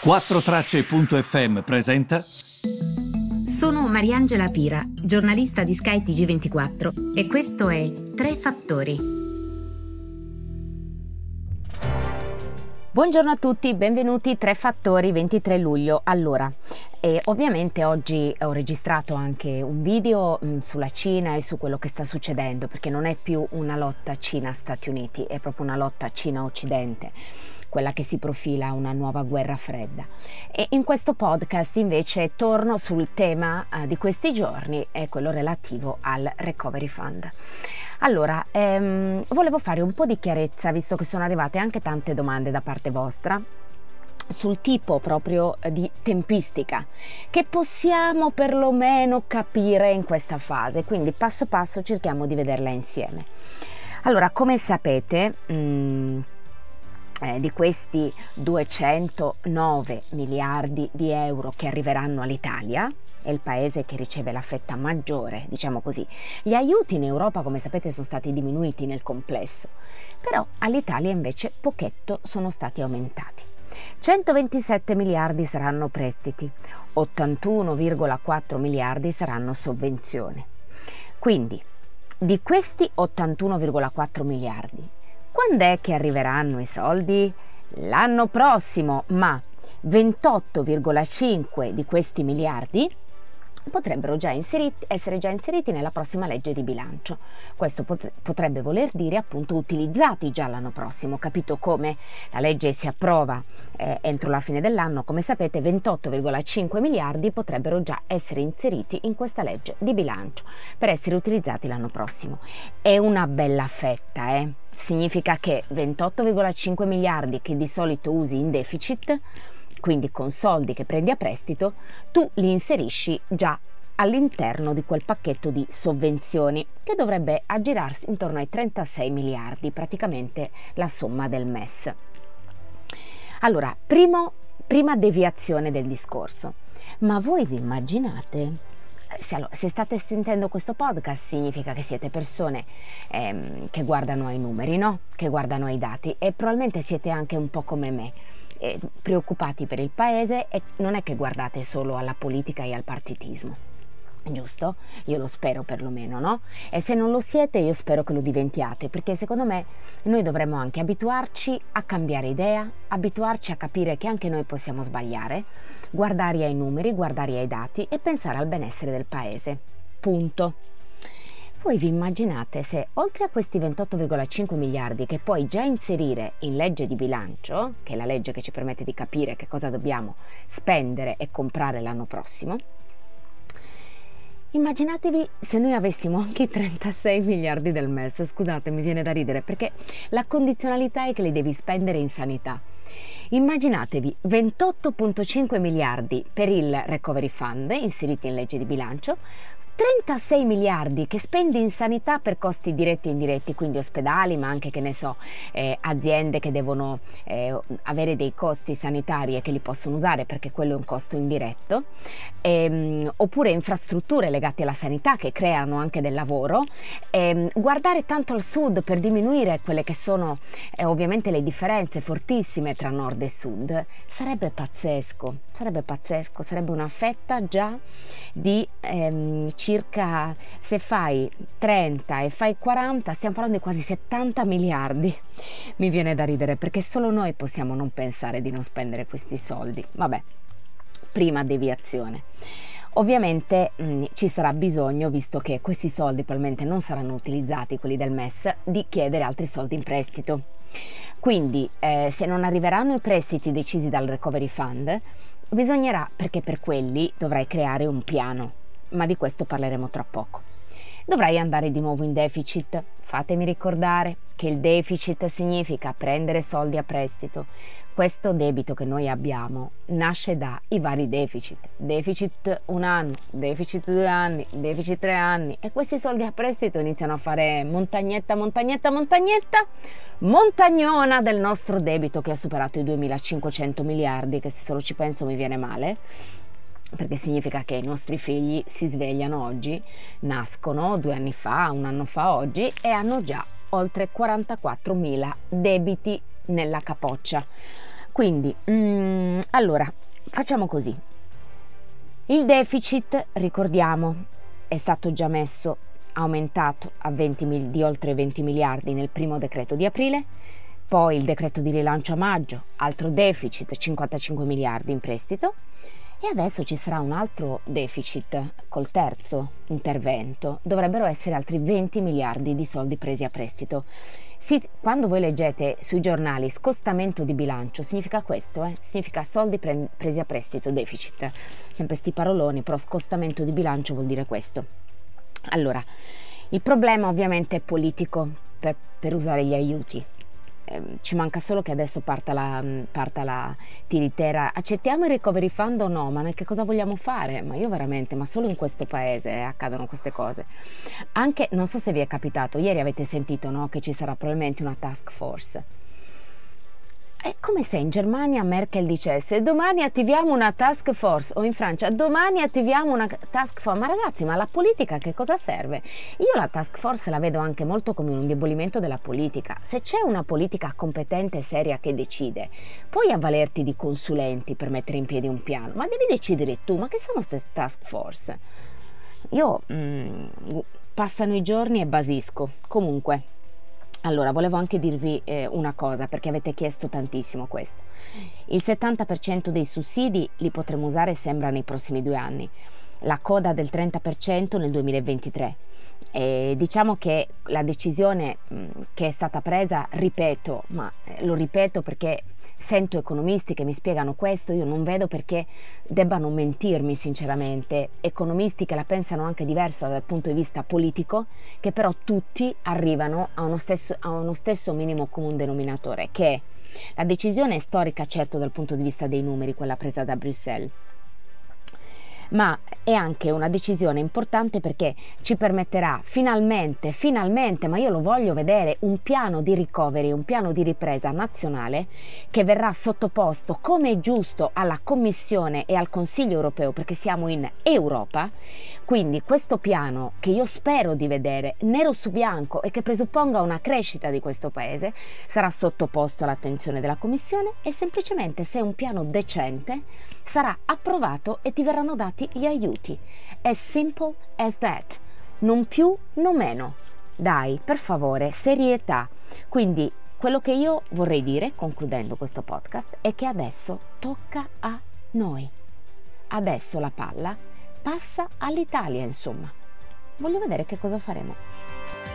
4Tracce.fm presenta. Sono Mariangela Pira, giornalista di Sky TG24 e questo è Tre Fattori. Buongiorno a tutti, benvenuti Tre Fattori 23 luglio. Allora, e ovviamente oggi ho registrato anche un video mh, sulla Cina e su quello che sta succedendo, perché non è più una lotta Cina-Stati Uniti, è proprio una lotta Cina-Occidente quella che si profila una nuova guerra fredda. E in questo podcast invece torno sul tema eh, di questi giorni, è quello relativo al Recovery Fund. Allora, ehm, volevo fare un po' di chiarezza, visto che sono arrivate anche tante domande da parte vostra sul tipo proprio di tempistica che possiamo perlomeno capire in questa fase, quindi passo passo cerchiamo di vederla insieme. Allora, come sapete, mh, mm, eh, di questi 209 miliardi di euro che arriveranno all'Italia, è il paese che riceve la fetta maggiore, diciamo così. Gli aiuti in Europa, come sapete, sono stati diminuiti nel complesso, però all'Italia invece pochetto sono stati aumentati. 127 miliardi saranno prestiti, 81,4 miliardi saranno sovvenzioni. Quindi, di questi 81,4 miliardi, quando è che arriveranno i soldi? L'anno prossimo, ma 28,5 di questi miliardi potrebbero già inseriti, essere già inseriti nella prossima legge di bilancio. Questo pot- potrebbe voler dire appunto utilizzati già l'anno prossimo, capito come la legge si approva eh, entro la fine dell'anno, come sapete 28,5 miliardi potrebbero già essere inseriti in questa legge di bilancio per essere utilizzati l'anno prossimo. È una bella fetta, eh? Significa che 28,5 miliardi che di solito usi in deficit quindi con soldi che prendi a prestito, tu li inserisci già all'interno di quel pacchetto di sovvenzioni che dovrebbe aggirarsi intorno ai 36 miliardi, praticamente la somma del MES. Allora, primo, prima deviazione del discorso. Ma voi vi immaginate se, se, state sentendo questo podcast significa che siete persone ehm, che guardano ai numeri, no? Che guardano ai dati e probabilmente siete anche un po' come me eh, preoccupati per il paese e non è che guardate solo alla politica e al partitismo. Giusto? Io lo spero perlomeno, no? E se non lo siete, io spero che lo diventiate, perché secondo me noi dovremmo anche abituarci a cambiare idea, abituarci a capire che anche noi possiamo sbagliare, guardare ai numeri, guardare ai dati e pensare al benessere del paese. Punto. Voi vi immaginate se oltre a questi 28,5 miliardi che puoi già inserire in legge di bilancio, che è la legge che ci permette di capire che cosa dobbiamo spendere e comprare l'anno prossimo, Immaginatevi se noi avessimo anche i 36 miliardi del MES, scusate mi viene da ridere perché la condizionalità è che li devi spendere in sanità. Immaginatevi 28,5 miliardi per il Recovery Fund inseriti in legge di bilancio, 36 miliardi che spendi in sanità per costi diretti e indiretti, quindi ospedali, ma anche che ne so, eh, aziende che devono eh, avere dei costi sanitari e che li possono usare perché quello è un costo indiretto, ehm, oppure infrastrutture legate alla sanità che creano anche del lavoro, ehm, guardare tanto al sud per diminuire quelle che sono eh, ovviamente le differenze fortissime tra nord e sud, sarebbe pazzesco, sarebbe pazzesco, sarebbe una fetta già di ehm, circa, se fai 30 e fai 40, stiamo parlando di quasi 70 miliardi. Mi viene da ridere perché solo noi possiamo non pensare di non spendere questi soldi. Vabbè, prima deviazione. Ovviamente mh, mm, ci sarà bisogno, visto che questi soldi probabilmente non saranno utilizzati, quelli del MES, di chiedere altri soldi in prestito. Quindi, eh, se non arriveranno i prestiti decisi dal Recovery Fund, bisognerà, perché per quelli dovrai creare un piano, ma di questo parleremo tra poco. Dovrai andare di nuovo in deficit. Fatemi ricordare che il deficit significa prendere soldi a prestito. Questo debito che noi abbiamo nasce dai vari deficit. Deficit un anno, deficit due anni, deficit tre anni e questi soldi a prestito iniziano a fare montagnetta, montagnetta, montagnetta, montagnona del nostro debito che ha superato i 2500 miliardi, che se solo ci penso mi viene male perché significa che i nostri figli si svegliano oggi, nascono due anni fa, un anno fa oggi e hanno già oltre 44.000 debiti nella capoccia. Quindi, mm, allora, facciamo così. Il deficit, ricordiamo, è stato già messo, aumentato 20, di oltre 20 miliardi nel primo decreto di aprile, poi il decreto di rilancio a maggio, altro deficit, 55 miliardi in prestito, e adesso ci sarà un altro deficit col terzo intervento, dovrebbero essere altri 20 miliardi di soldi presi a prestito. Si, quando voi leggete sui giornali scostamento di bilancio, significa questo, eh? significa soldi pre- presi a prestito, deficit, sempre sti paroloni, però scostamento di bilancio vuol dire questo. Allora, il problema ovviamente è politico per, per usare gli aiuti, Ehm, ci manca solo che adesso parta la, mm, parta la tiritera. Accettiamo il recovery fund o no? Ma che cosa vogliamo fare? Ma io veramente, ma solo in questo paese eh, accadono queste cose. Anche, non so se vi è capitato, ieri avete sentito no, che ci sarà probabilmente una task force è come se in Germania Merkel dicesse domani attiviamo una task force o in Francia domani attiviamo una task force. Ma ragazzi, ma la politica che cosa serve? Io la task force la vedo anche molto come un indebolimento della politica. Se c'è una politica competente e seria che decide, puoi avvalerti di consulenti per mettere in piedi un piano, ma devi decidere tu, ma che sono queste task force? Io mm, passano i giorni e basisco. Comunque, allora, volevo anche dirvi eh, una cosa perché avete chiesto tantissimo questo. Il 70% dei sussidi li potremo usare sembra nei prossimi due anni, la coda del 30% nel 2023. E diciamo che la decisione mh, che è stata presa, ripeto, ma eh, lo ripeto perché sento economisti che mi spiegano questo, io non vedo perché debbano mentirmi sinceramente, economisti che la pensano anche diversa dal punto di vista politico, che però tutti arrivano a uno stesso, a uno stesso minimo comune denominatore, che è la decisione è storica certo dal punto di vista dei numeri, quella presa da Bruxelles ma è anche una decisione importante perché ci permetterà finalmente, finalmente, ma io lo voglio vedere, un piano di recovery, un piano di ripresa nazionale che verrà sottoposto come è giusto alla Commissione e al Consiglio europeo perché siamo in Europa. Quindi questo piano che io spero di vedere nero su bianco e che presupponga una crescita di questo paese sarà sottoposto all'attenzione della Commissione e semplicemente se è un piano decente sarà approvato e ti verranno dati dati gli aiuti. As simple as that. Non più, non meno. Dai, per favore, serietà. Quindi quello che io vorrei dire, concludendo questo podcast, è che adesso tocca a noi. Adesso la palla passa all'Italia, insomma. Voglio vedere che cosa faremo.